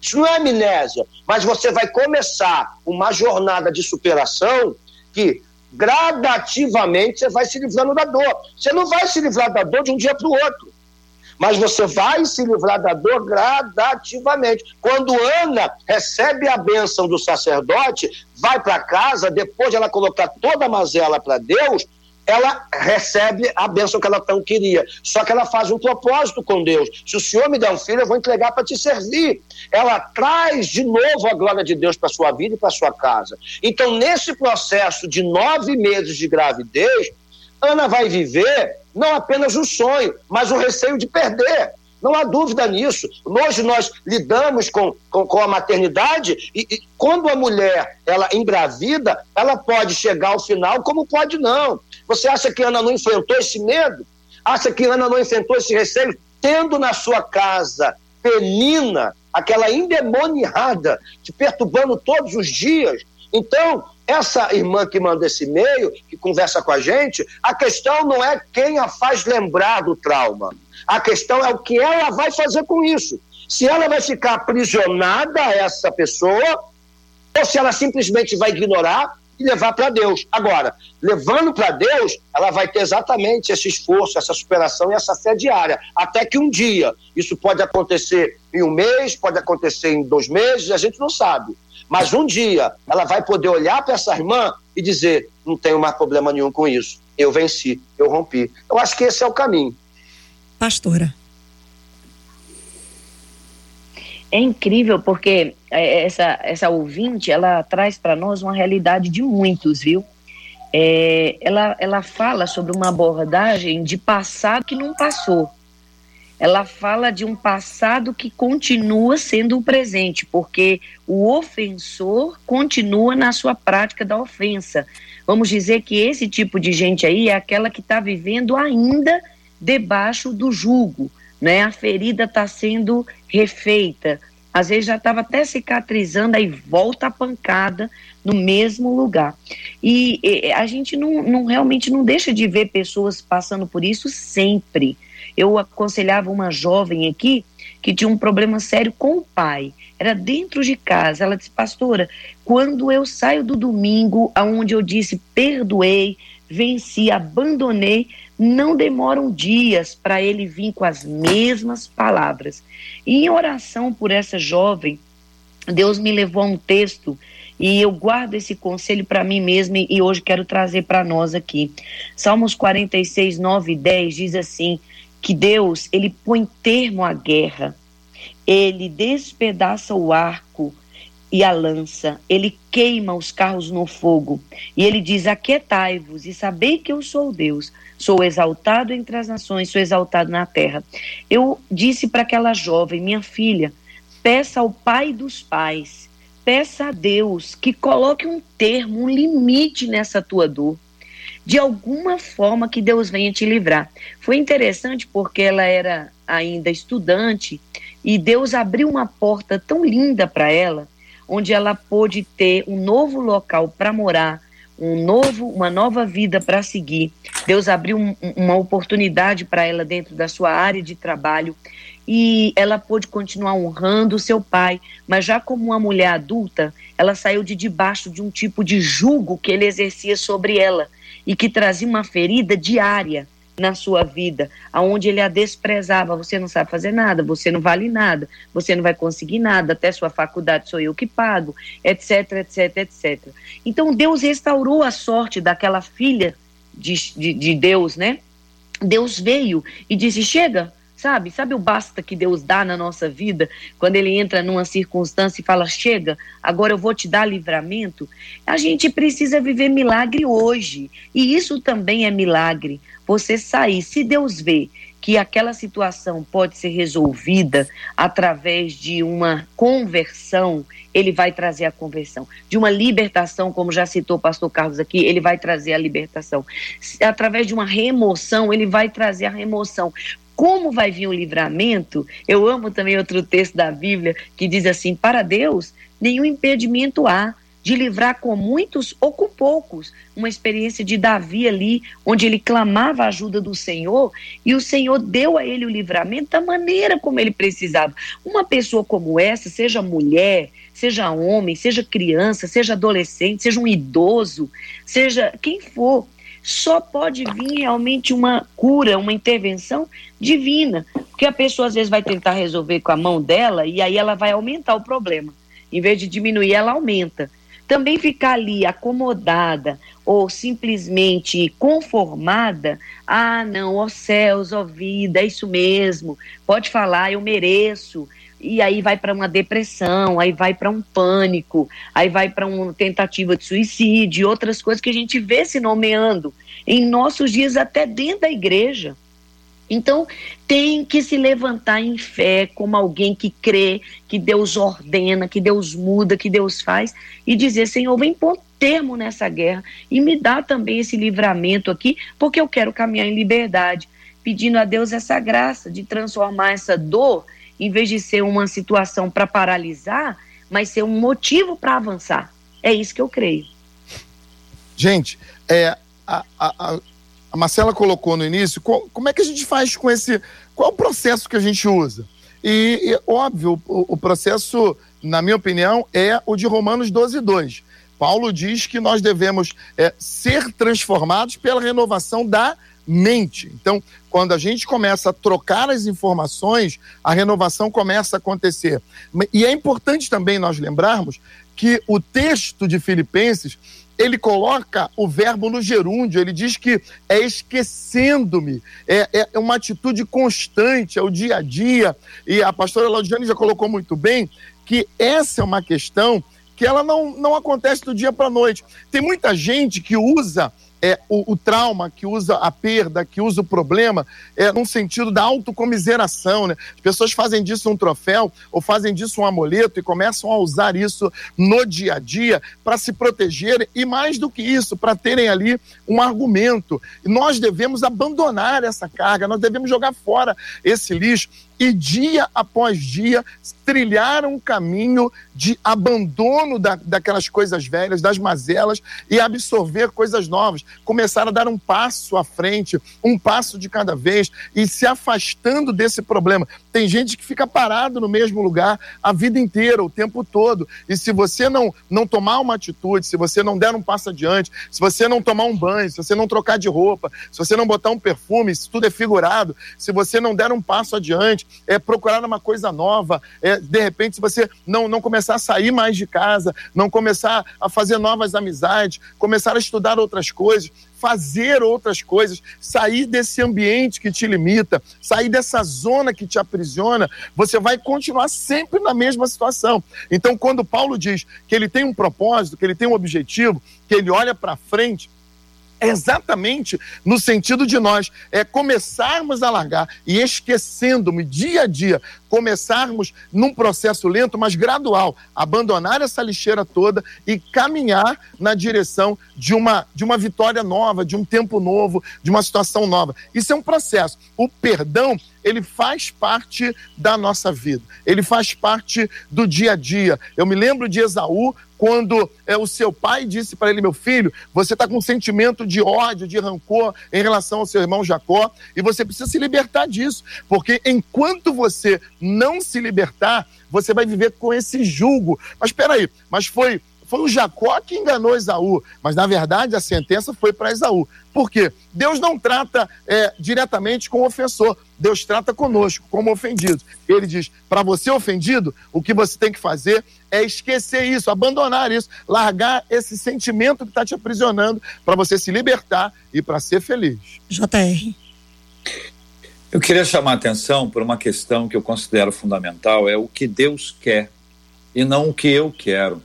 Isso não é amnésia, mas você vai começar uma jornada de superação que gradativamente você vai se livrando da dor. Você não vai se livrar da dor de um dia para o outro mas você vai se livrar da dor gradativamente. Quando Ana recebe a bênção do sacerdote, vai para casa, depois de ela colocar toda a mazela para Deus, ela recebe a bênção que ela tão queria. Só que ela faz um propósito com Deus. Se o Senhor me der um filho, eu vou entregar para te servir. Ela traz de novo a glória de Deus para sua vida e para sua casa. Então, nesse processo de nove meses de gravidez, Ana vai viver não apenas o sonho, mas o receio de perder. Não há dúvida nisso. Hoje nós lidamos com, com, com a maternidade e, e, quando a mulher ela engravida, ela pode chegar ao final como pode não. Você acha que Ana não enfrentou esse medo? Acha que Ana não enfrentou esse receio? Tendo na sua casa Penina, aquela endemoniada, te perturbando todos os dias. Então, essa irmã que manda esse e-mail, que conversa com a gente, a questão não é quem a faz lembrar do trauma. A questão é o que ela vai fazer com isso. Se ela vai ficar aprisionada a essa pessoa, ou se ela simplesmente vai ignorar e levar para Deus. Agora, levando para Deus, ela vai ter exatamente esse esforço, essa superação e essa fé diária. Até que um dia, isso pode acontecer em um mês, pode acontecer em dois meses, a gente não sabe. Mas um dia ela vai poder olhar para essa irmã e dizer: não tenho mais problema nenhum com isso. Eu venci, eu rompi. Eu acho que esse é o caminho. Pastora. É incrível porque é, essa, essa ouvinte ela traz para nós uma realidade de muitos, viu? É, ela, ela fala sobre uma abordagem de passado que não passou ela fala de um passado que continua sendo o presente, porque o ofensor continua na sua prática da ofensa. Vamos dizer que esse tipo de gente aí é aquela que está vivendo ainda debaixo do jugo, né? A ferida está sendo refeita, às vezes já estava até cicatrizando, aí volta a pancada no mesmo lugar. E, e a gente não, não realmente não deixa de ver pessoas passando por isso sempre eu aconselhava uma jovem aqui que tinha um problema sério com o pai. Era dentro de casa. Ela disse, pastora, quando eu saio do domingo, aonde eu disse perdoei, venci, abandonei, não demoram dias para ele vir com as mesmas palavras. E em oração por essa jovem, Deus me levou a um texto e eu guardo esse conselho para mim mesma e hoje quero trazer para nós aqui. Salmos 46, 9 e 10 diz assim: que Deus ele põe termo à guerra, ele despedaça o arco e a lança, ele queima os carros no fogo, e ele diz: Aquietai-vos e sabei que eu sou Deus, sou exaltado entre as nações, sou exaltado na terra. Eu disse para aquela jovem, minha filha, peça ao Pai dos pais peça a Deus que coloque um termo, um limite nessa tua dor. De alguma forma que Deus venha te livrar. Foi interessante porque ela era ainda estudante e Deus abriu uma porta tão linda para ela, onde ela pôde ter um novo local para morar, um novo, uma nova vida para seguir. Deus abriu um, uma oportunidade para ela dentro da sua área de trabalho e ela pôde continuar honrando o seu pai, mas já como uma mulher adulta, ela saiu de debaixo de um tipo de jugo que ele exercia sobre ela e que trazia uma ferida diária na sua vida, aonde ele a desprezava, você não sabe fazer nada, você não vale nada, você não vai conseguir nada, até sua faculdade sou eu que pago, etc, etc, etc. Então Deus restaurou a sorte daquela filha de, de, de Deus, né? Deus veio e disse: chega, sabe? Sabe o basta que Deus dá na nossa vida quando ele entra numa circunstância e fala: chega, agora eu vou te dar livramento? A gente precisa viver milagre hoje. E isso também é milagre. Você sair, se Deus vê que aquela situação pode ser resolvida através de uma conversão, ele vai trazer a conversão. De uma libertação, como já citou o pastor Carlos aqui, ele vai trazer a libertação. Através de uma remoção, ele vai trazer a remoção como vai vir o livramento, eu amo também outro texto da Bíblia que diz assim: para Deus, nenhum impedimento há de livrar com muitos ou com poucos. Uma experiência de Davi ali, onde ele clamava a ajuda do Senhor e o Senhor deu a ele o livramento da maneira como ele precisava. Uma pessoa como essa, seja mulher, seja homem, seja criança, seja adolescente, seja um idoso, seja quem for, só pode vir realmente uma cura, uma intervenção divina. Porque a pessoa às vezes vai tentar resolver com a mão dela e aí ela vai aumentar o problema. Em vez de diminuir, ela aumenta. Também ficar ali acomodada ou simplesmente conformada, ah, não, ó céus, ó vida, é isso mesmo, pode falar, eu mereço, e aí vai para uma depressão, aí vai para um pânico, aí vai para uma tentativa de suicídio, outras coisas que a gente vê se nomeando em nossos dias até dentro da igreja. Então, tem que se levantar em fé como alguém que crê, que Deus ordena, que Deus muda, que Deus faz, e dizer: Senhor, vem pôr termo nessa guerra e me dá também esse livramento aqui, porque eu quero caminhar em liberdade, pedindo a Deus essa graça de transformar essa dor em vez de ser uma situação para paralisar, mas ser um motivo para avançar. É isso que eu creio. Gente, é, a, a, a Marcela colocou no início, qual, como é que a gente faz com esse. Qual é o processo que a gente usa? E, e óbvio, o, o, processo, na minha opinião, é o de Romanos 12, 2. Paulo diz que nós devemos é, ser transformados pela renovação da mente. Então, quando a gente começa a trocar as informações, a renovação começa a acontecer. E é importante também nós lembrarmos que o texto de Filipenses ele coloca o verbo no gerúndio, ele diz que é esquecendo-me, é, é uma atitude constante, é o dia a dia. E a pastora Laudiane já colocou muito bem que essa é uma questão que ela não, não acontece do dia para a noite. Tem muita gente que usa é, o, o, trauma, que usa a perda, que usa o problema, é num sentido da autocomiseração. Né? As pessoas fazem disso um troféu ou fazem disso um amuleto e começam a usar isso no dia a dia para se protegerem e, mais do que isso, para terem ali um argumento. Nós devemos abandonar essa carga, nós devemos jogar fora esse lixo e dia após dia trilharam um caminho de abandono da, daquelas coisas velhas, das mazelas e absorver coisas novas. Começaram a dar um passo à frente, um passo de cada vez e se afastando desse problema. Tem gente que fica parado no mesmo lugar a vida inteira, o tempo todo. E se você não, não tomar uma atitude, se você não der um passo adiante, se você não tomar um banho, se você não trocar de roupa, se você não botar um perfume, se tudo é figurado, se você não der um passo adiante, é procurar uma coisa nova, é, de repente, se você não, não começar a sair mais de casa, não começar a fazer novas amizades, começar a estudar outras coisas, fazer outras coisas, sair desse ambiente que te limita, sair dessa zona que te aprisiona, você vai continuar sempre na mesma situação. Então, quando Paulo diz que ele tem um propósito, que ele tem um objetivo, que ele olha para frente, exatamente no sentido de nós é começarmos a largar e esquecendo-me dia a dia, começarmos num processo lento, mas gradual, abandonar essa lixeira toda e caminhar na direção de uma, de uma vitória nova, de um tempo novo, de uma situação nova. Isso é um processo. O perdão, ele faz parte da nossa vida, ele faz parte do dia a dia. Eu me lembro de Esaú quando é, o seu pai disse para ele, meu filho, você está com um sentimento de ódio, de rancor em relação ao seu irmão Jacó, e você precisa se libertar disso, porque enquanto você não se libertar, você vai viver com esse julgo. Mas espera aí, mas foi foi o Jacó que enganou Esaú, mas na verdade a sentença foi para Esaú. Por quê? Deus não trata é, diretamente com o ofensor, Deus trata conosco, como ofendidos. Ele diz: para você ofendido, o que você tem que fazer é esquecer isso, abandonar isso, largar esse sentimento que está te aprisionando, para você se libertar e para ser feliz. JR. Eu queria chamar a atenção por uma questão que eu considero fundamental: é o que Deus quer e não o que eu quero.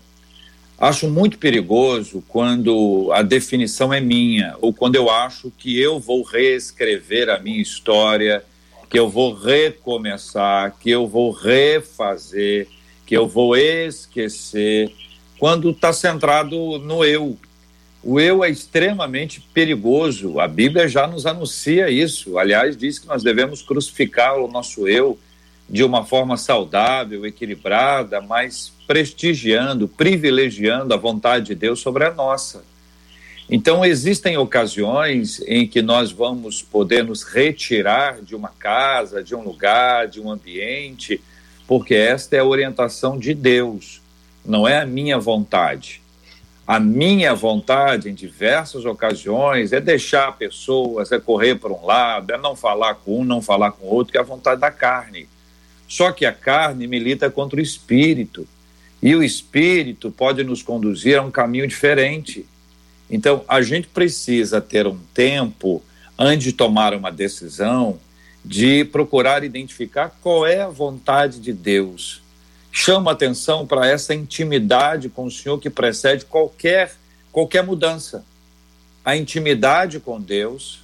Acho muito perigoso quando a definição é minha, ou quando eu acho que eu vou reescrever a minha história, que eu vou recomeçar, que eu vou refazer, que eu vou esquecer, quando está centrado no eu. O eu é extremamente perigoso, a Bíblia já nos anuncia isso. Aliás, diz que nós devemos crucificar o nosso eu de uma forma saudável, equilibrada, mas prestigiando, privilegiando a vontade de Deus sobre a nossa. Então, existem ocasiões em que nós vamos poder nos retirar de uma casa, de um lugar, de um ambiente, porque esta é a orientação de Deus, não é a minha vontade. A minha vontade, em diversas ocasiões, é deixar pessoas, é correr para um lado, é não falar com um, não falar com outro, que é a vontade da carne. Só que a carne milita contra o espírito. E o espírito pode nos conduzir a um caminho diferente. Então, a gente precisa ter um tempo, antes de tomar uma decisão, de procurar identificar qual é a vontade de Deus. Chama atenção para essa intimidade com o Senhor que precede qualquer, qualquer mudança. A intimidade com Deus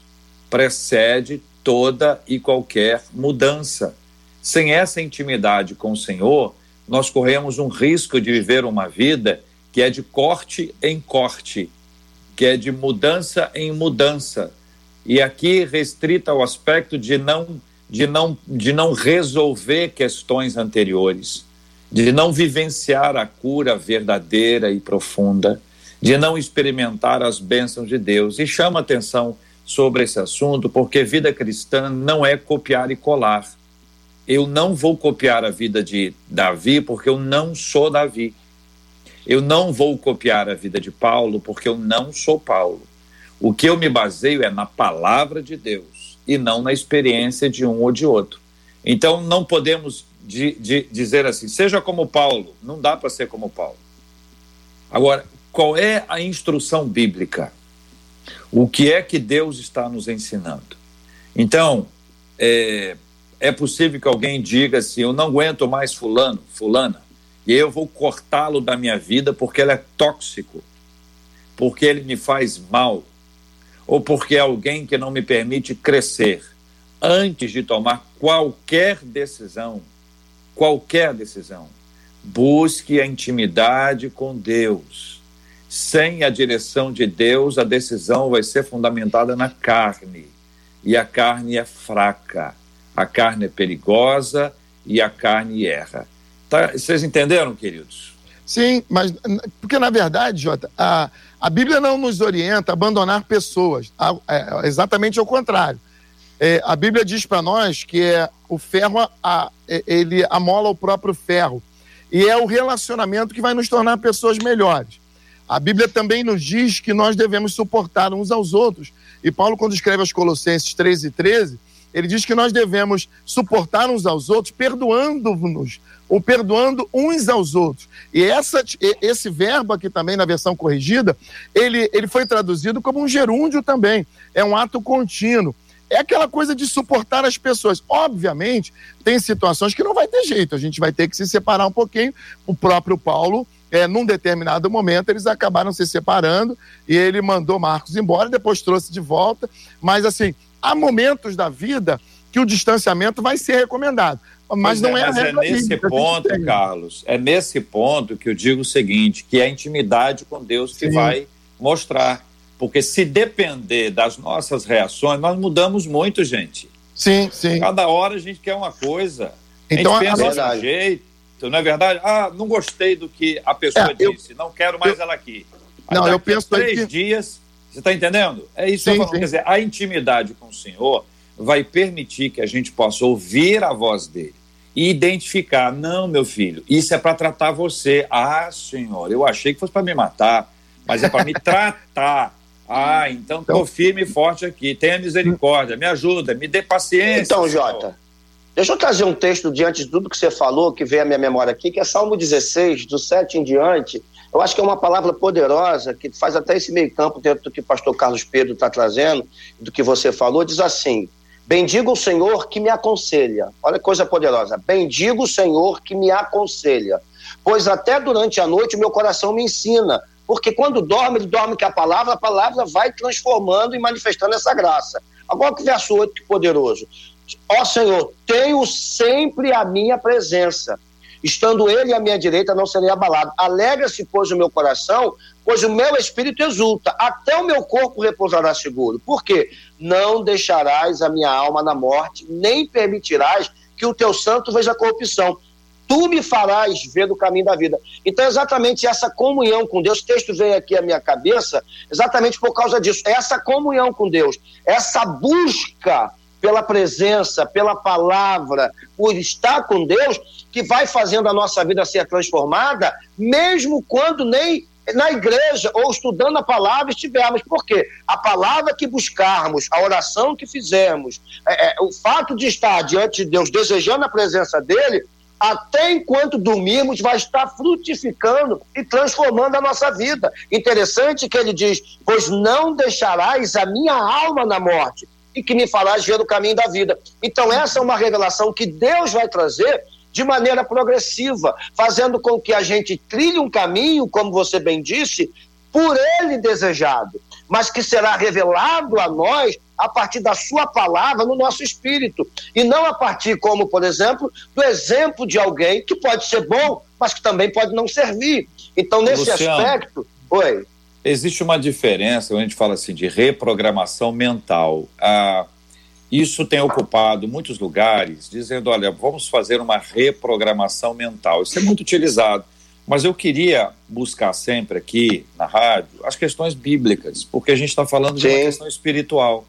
precede toda e qualquer mudança. Sem essa intimidade com o Senhor, nós corremos um risco de viver uma vida que é de corte em corte, que é de mudança em mudança. E aqui restrita ao aspecto de não de não de não resolver questões anteriores, de não vivenciar a cura verdadeira e profunda, de não experimentar as bênçãos de Deus. E chama atenção sobre esse assunto, porque vida cristã não é copiar e colar eu não vou copiar a vida de Davi porque eu não sou Davi. Eu não vou copiar a vida de Paulo porque eu não sou Paulo. O que eu me baseio é na palavra de Deus e não na experiência de um ou de outro. Então não podemos de, de dizer assim, seja como Paulo. Não dá para ser como Paulo. Agora, qual é a instrução bíblica? O que é que Deus está nos ensinando? Então, é, é possível que alguém diga assim: eu não aguento mais Fulano, Fulana, e eu vou cortá-lo da minha vida porque ele é tóxico, porque ele me faz mal, ou porque é alguém que não me permite crescer. Antes de tomar qualquer decisão, qualquer decisão, busque a intimidade com Deus. Sem a direção de Deus, a decisão vai ser fundamentada na carne. E a carne é fraca a carne é perigosa e a carne erra. Tá, vocês entenderam, queridos? Sim, mas porque na verdade, Jota, a, a Bíblia não nos orienta a abandonar pessoas, a, é, exatamente ao contrário. É, a Bíblia diz para nós que é o ferro, a, é, ele amola o próprio ferro. E é o relacionamento que vai nos tornar pessoas melhores. A Bíblia também nos diz que nós devemos suportar uns aos outros. E Paulo, quando escreve aos Colossenses 13 e 13, ele diz que nós devemos suportar uns aos outros, perdoando-nos, ou perdoando uns aos outros. E essa, esse verbo aqui também, na versão corrigida, ele, ele foi traduzido como um gerúndio também. É um ato contínuo. É aquela coisa de suportar as pessoas. Obviamente, tem situações que não vai ter jeito, a gente vai ter que se separar um pouquinho. O próprio Paulo é, num determinado momento, eles acabaram se separando e ele mandou Marcos embora, depois trouxe de volta. Mas, assim, há momentos da vida que o distanciamento vai ser recomendado. Mas pois não é, é mas é nesse ponto, Carlos, é nesse ponto que eu digo o seguinte, que é a intimidade com Deus que Sim. vai mostrar. Porque se depender das nossas reações, nós mudamos muito, gente. Sim, sim. Cada hora a gente quer uma coisa. Então, a gente pensa é de um jeito, não é verdade? Ah, não gostei do que a pessoa é, disse, eu, não quero mais eu, ela aqui. Aí não, eu penso três que... dias, você está entendendo? É isso sim, que eu Quer dizer, a intimidade com o Senhor vai permitir que a gente possa ouvir a voz dele e identificar, não, meu filho, isso é para tratar você. Ah, senhor, eu achei que fosse para me matar, mas é para me tratar. Ah, então, então firme e forte aqui. Tenha misericórdia, me ajuda, me dê paciência. Então. Jota, deixa eu trazer um texto diante de tudo que você falou, que veio à minha memória aqui, que é Salmo 16, do 7 em diante. Eu acho que é uma palavra poderosa, que faz até esse meio campo dentro do que o pastor Carlos Pedro está trazendo, do que você falou, diz assim: Bendigo o Senhor que me aconselha. Olha que coisa poderosa. Bendigo o Senhor que me aconselha. Pois até durante a noite o meu coração me ensina. Porque quando dorme, ele dorme com a palavra, a palavra vai transformando e manifestando essa graça. Agora que verso 8, que poderoso. Ó Senhor, tenho sempre a minha presença. Estando ele à minha direita, não serei abalado. Alegra-se, pois, o meu coração, pois o meu espírito exulta, até o meu corpo repousará seguro. Por quê? Não deixarás a minha alma na morte, nem permitirás que o teu santo veja corrupção. Tu me farás ver o caminho da vida. Então, exatamente essa comunhão com Deus, o texto veio aqui à minha cabeça, exatamente por causa disso. Essa comunhão com Deus, essa busca pela presença, pela palavra, por estar com Deus, que vai fazendo a nossa vida ser transformada, mesmo quando nem na igreja ou estudando a palavra estivermos. Por quê? A palavra que buscarmos, a oração que fizermos, é, é, o fato de estar diante de Deus, desejando a presença dele, até enquanto dormirmos, vai estar frutificando e transformando a nossa vida. Interessante que ele diz: Pois não deixarás a minha alma na morte, e que me farás ver o caminho da vida. Então, essa é uma revelação que Deus vai trazer de maneira progressiva, fazendo com que a gente trilhe um caminho, como você bem disse, por ele desejado, mas que será revelado a nós a partir da sua palavra no nosso espírito, e não a partir, como, por exemplo, do exemplo de alguém que pode ser bom, mas que também pode não servir. Então, nesse Luciano, aspecto. Oi. Existe uma diferença quando a gente fala assim de reprogramação mental. Ah, isso tem ocupado muitos lugares, dizendo: olha, vamos fazer uma reprogramação mental. Isso é muito utilizado. Mas eu queria buscar sempre aqui na rádio as questões bíblicas, porque a gente está falando Sim. de uma questão espiritual.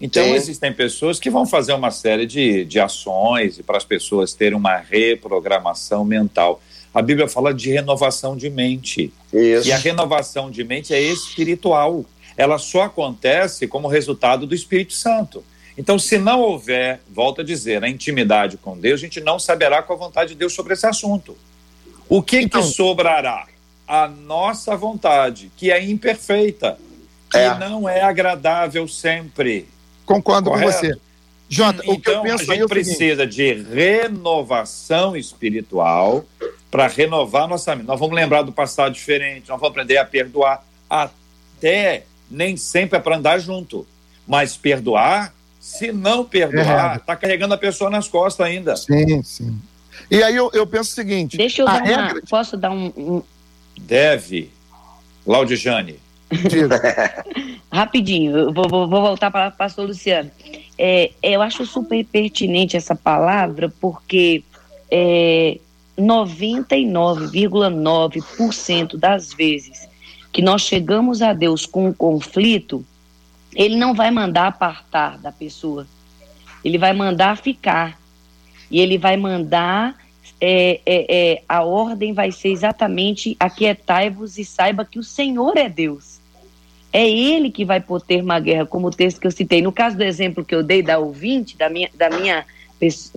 Então, Sim. existem pessoas que vão fazer uma série de, de ações para as pessoas terem uma reprogramação mental. A Bíblia fala de renovação de mente. Isso. E a renovação de mente é espiritual. Ela só acontece como resultado do Espírito Santo. Então, se não houver, volto a dizer, a intimidade com Deus, a gente não saberá qual a vontade de Deus sobre esse assunto. O que, então, que sobrará? A nossa vontade, que é imperfeita, que é. não é agradável sempre. Concordo Correto? com você. Jota, então, o que eu então, penso a gente é precisa de renovação espiritual para renovar nossa mente. Nós vamos lembrar do passado diferente, nós vamos aprender a perdoar. Até nem sempre é para andar junto, mas perdoar se não perdoar, está é. carregando a pessoa nas costas ainda. Sim, sim. E aí eu, eu penso o seguinte: Deixa eu dar regra... uma, Posso dar um. um... Deve. Laudijane. Rapidinho, eu vou, vou, vou voltar para o pastor Luciano. É, eu acho super pertinente essa palavra, porque é, 99,9% das vezes que nós chegamos a Deus com um conflito, ele não vai mandar apartar da pessoa, ele vai mandar ficar. E ele vai mandar, é, é, é, a ordem vai ser exatamente aquietai-vos e saiba que o Senhor é Deus. É Ele que vai poder uma guerra, como o texto que eu citei. No caso do exemplo que eu dei da ouvinte, da minha, da minha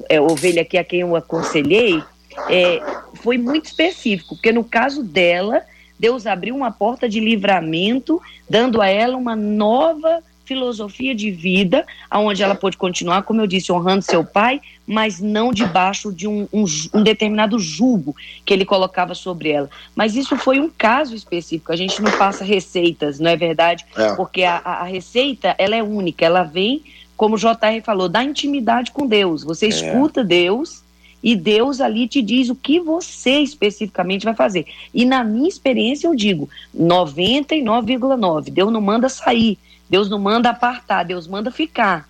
é, ovelha aqui a quem eu aconselhei, é, foi muito específico, porque no caso dela, Deus abriu uma porta de livramento, dando a ela uma nova filosofia de vida, onde ela pode continuar, como eu disse, honrando seu pai, mas não debaixo de um, um, um, determinado jugo que ele colocava sobre ela. Mas isso foi um caso específico. A gente não passa receitas, não é verdade? É. Porque a, a, receita ela é única, ela vem, como o JR falou, da intimidade com Deus. Você é. escuta Deus e Deus ali te diz o que você especificamente vai fazer. E na minha experiência eu digo 99,9. Deus não manda sair, Deus não manda apartar, Deus manda ficar.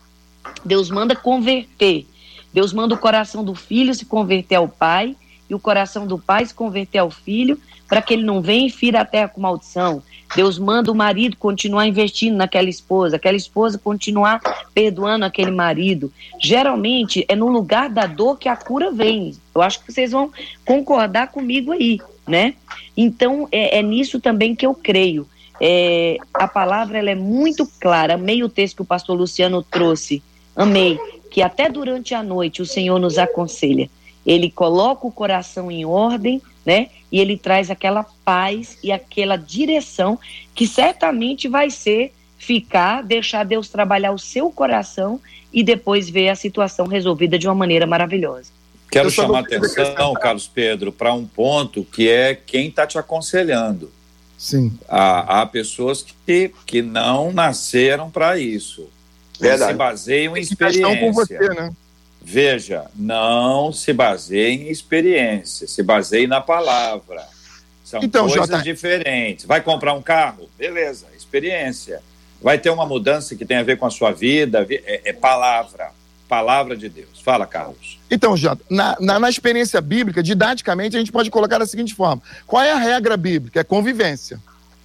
Deus manda converter. Deus manda o coração do filho se converter ao pai e o coração do pai se converter ao filho, para que ele não venha e fira a terra com maldição. Deus manda o marido continuar investindo naquela esposa, aquela esposa continuar perdoando aquele marido. Geralmente é no lugar da dor que a cura vem. Eu acho que vocês vão concordar comigo aí, né? Então é, é nisso também que eu creio. É, a palavra ela é muito clara. Amei o texto que o pastor Luciano trouxe. Amei que até durante a noite o Senhor nos aconselha. Ele coloca o coração em ordem, né? E ele traz aquela paz e aquela direção que certamente vai ser ficar, deixar Deus trabalhar o seu coração e depois ver a situação resolvida de uma maneira maravilhosa. Quero chamar a atenção, Carlos Pedro, para um ponto que é quem está te aconselhando. Sim. Há, há pessoas que, que não nasceram para isso. Verdade. Se baseiam em experiência. Com você, né? Veja, não se baseie em experiência, se baseie na palavra. São então, coisas J... diferentes. Vai comprar um carro? Beleza, experiência. Vai ter uma mudança que tem a ver com a sua vida? É, é palavra. Palavra de Deus. Fala, Carlos. Então, Jota, na, na, na, experiência bíblica, didaticamente, a gente pode colocar da seguinte forma: qual é a regra bíblica? É convivência.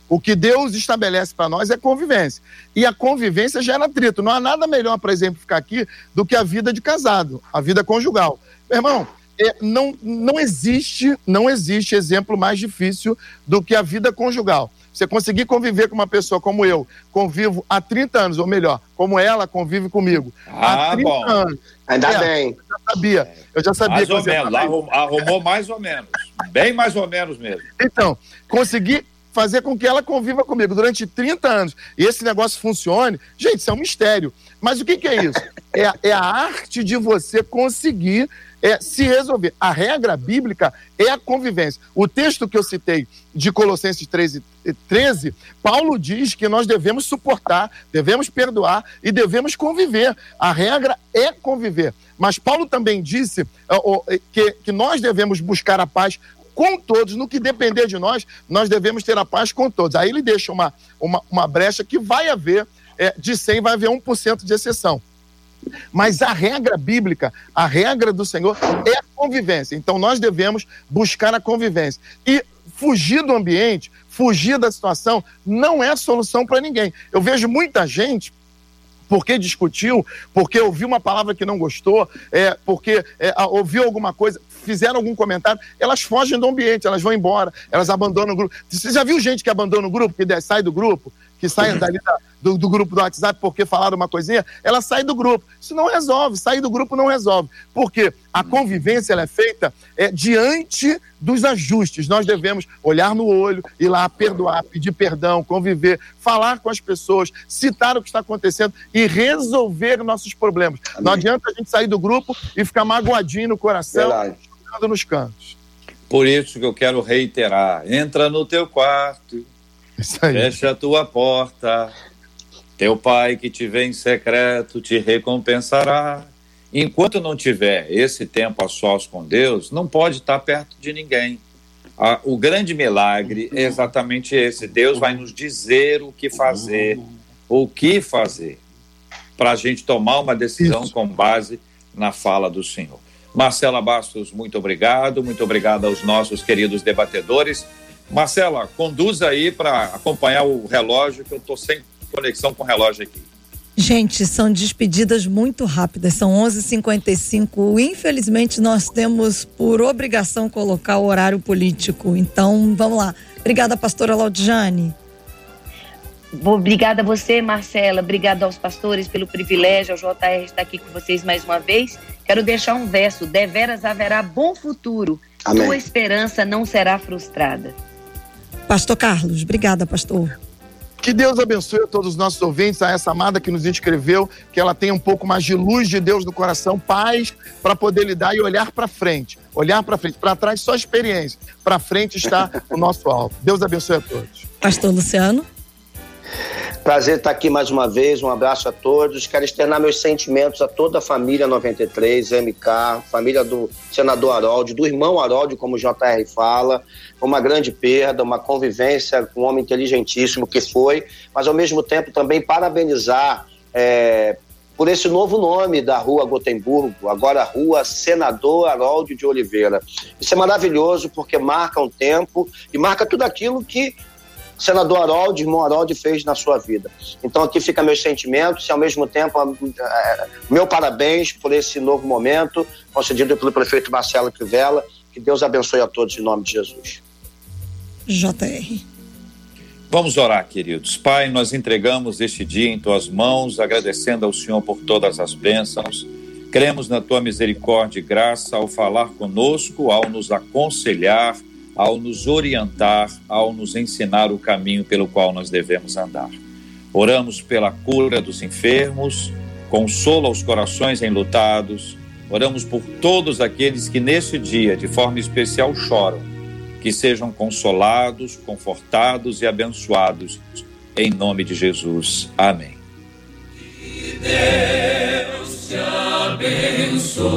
O que Deus estabelece para nós é convivência. E a convivência gera atrito. Não há nada melhor para exemplificar aqui do que a vida de casado, a vida conjugal. Meu irmão, é, não, não existe, não existe exemplo mais difícil do que a vida conjugal. Você conseguir conviver com uma pessoa como eu, convivo há 30 anos, ou melhor, como ela convive comigo. Ah, há 30 bom. anos. Ainda é, bem. Eu já sabia. Eu já sabia mais que ou menos, arrumou, arrumou mais ou menos. Bem mais ou menos mesmo. Então, conseguir fazer com que ela conviva comigo durante 30 anos e esse negócio funcione, gente, isso é um mistério. Mas o que, que é isso? É, é a arte de você conseguir é, se resolver. A regra bíblica é a convivência. O texto que eu citei de Colossenses 13, 13, Paulo diz que nós devemos suportar, devemos perdoar e devemos conviver. A regra é conviver. Mas Paulo também disse uh, que, que nós devemos buscar a paz com todos, no que depender de nós, nós devemos ter a paz com todos. Aí ele deixa uma, uma, uma brecha que vai haver, é, de 100 vai haver 1% de exceção. Mas a regra bíblica, a regra do Senhor é a convivência. Então nós devemos buscar a convivência. E fugir do ambiente, fugir da situação, não é solução para ninguém. Eu vejo muita gente porque discutiu, porque ouviu uma palavra que não gostou, é, porque é, ouviu alguma coisa, fizeram algum comentário, elas fogem do ambiente, elas vão embora, elas abandonam o grupo. Você já viu gente que abandona o grupo, que sai do grupo, que sai dali da, do, do, grupo do WhatsApp porque falaram uma coisinha? Ela sai do grupo. Isso não resolve, sair do grupo não resolve. Porque a convivência ela é feita é, diante dos ajustes. Nós devemos olhar no olho, ir lá perdoar, pedir perdão, conviver, falar com as pessoas, citar o que está acontecendo e resolver nossos problemas. Amém. Não adianta a gente sair do grupo e ficar magoadinho no coração. Verdade nos cantos. Por isso que eu quero reiterar: entra no teu quarto, fecha a tua porta. Teu pai que te vê em secreto te recompensará. Enquanto não tiver esse tempo a sós com Deus, não pode estar perto de ninguém. o grande milagre é exatamente esse: Deus vai nos dizer o que fazer, o que fazer, para a gente tomar uma decisão Isso. com base na fala do Senhor. Marcela Bastos, muito obrigado. Muito obrigado aos nossos queridos debatedores. Marcela, conduza aí para acompanhar o relógio, que eu estou sem conexão com o relógio aqui. Gente, são despedidas muito rápidas, são 11h55. Infelizmente, nós temos por obrigação colocar o horário político. Então, vamos lá. Obrigada, pastora Laudiane. Obrigada a você, Marcela. Obrigada aos pastores pelo privilégio. O JR estar aqui com vocês mais uma vez. Quero deixar um verso: deveras haverá bom futuro. Amém. Tua esperança não será frustrada. Pastor Carlos, obrigada, pastor. Que Deus abençoe a todos os nossos ouvintes, a essa amada que nos inscreveu, que ela tenha um pouco mais de luz de Deus no coração, paz, para poder lidar e olhar para frente. Olhar para frente, para trás só experiência. Para frente está o nosso alvo. Deus abençoe a todos. Pastor Luciano. Prazer estar aqui mais uma vez. Um abraço a todos. Quero externar meus sentimentos a toda a família 93, MK, família do senador Harold, do irmão Harold, como o JR fala. Uma grande perda, uma convivência com um homem inteligentíssimo que foi, mas ao mesmo tempo também parabenizar é, por esse novo nome da Rua Gotemburgo, agora Rua Senador Harold de Oliveira. Isso é maravilhoso porque marca um tempo e marca tudo aquilo que senador Harold, irmão Harold, fez na sua vida. Então aqui fica meus sentimentos e ao mesmo tempo meu parabéns por esse novo momento concedido pelo prefeito Marcelo Crivella. Que Deus abençoe a todos em nome de Jesus. JR. Vamos orar, queridos. Pai, nós entregamos este dia em tuas mãos, agradecendo ao Senhor por todas as bênçãos. Cremos na tua misericórdia e graça ao falar conosco, ao nos aconselhar, ao nos orientar, ao nos ensinar o caminho pelo qual nós devemos andar. Oramos pela cura dos enfermos, consola os corações enlutados, oramos por todos aqueles que nesse dia, de forma especial, choram, que sejam consolados, confortados e abençoados, em nome de Jesus. Amém. Deus te abençoe.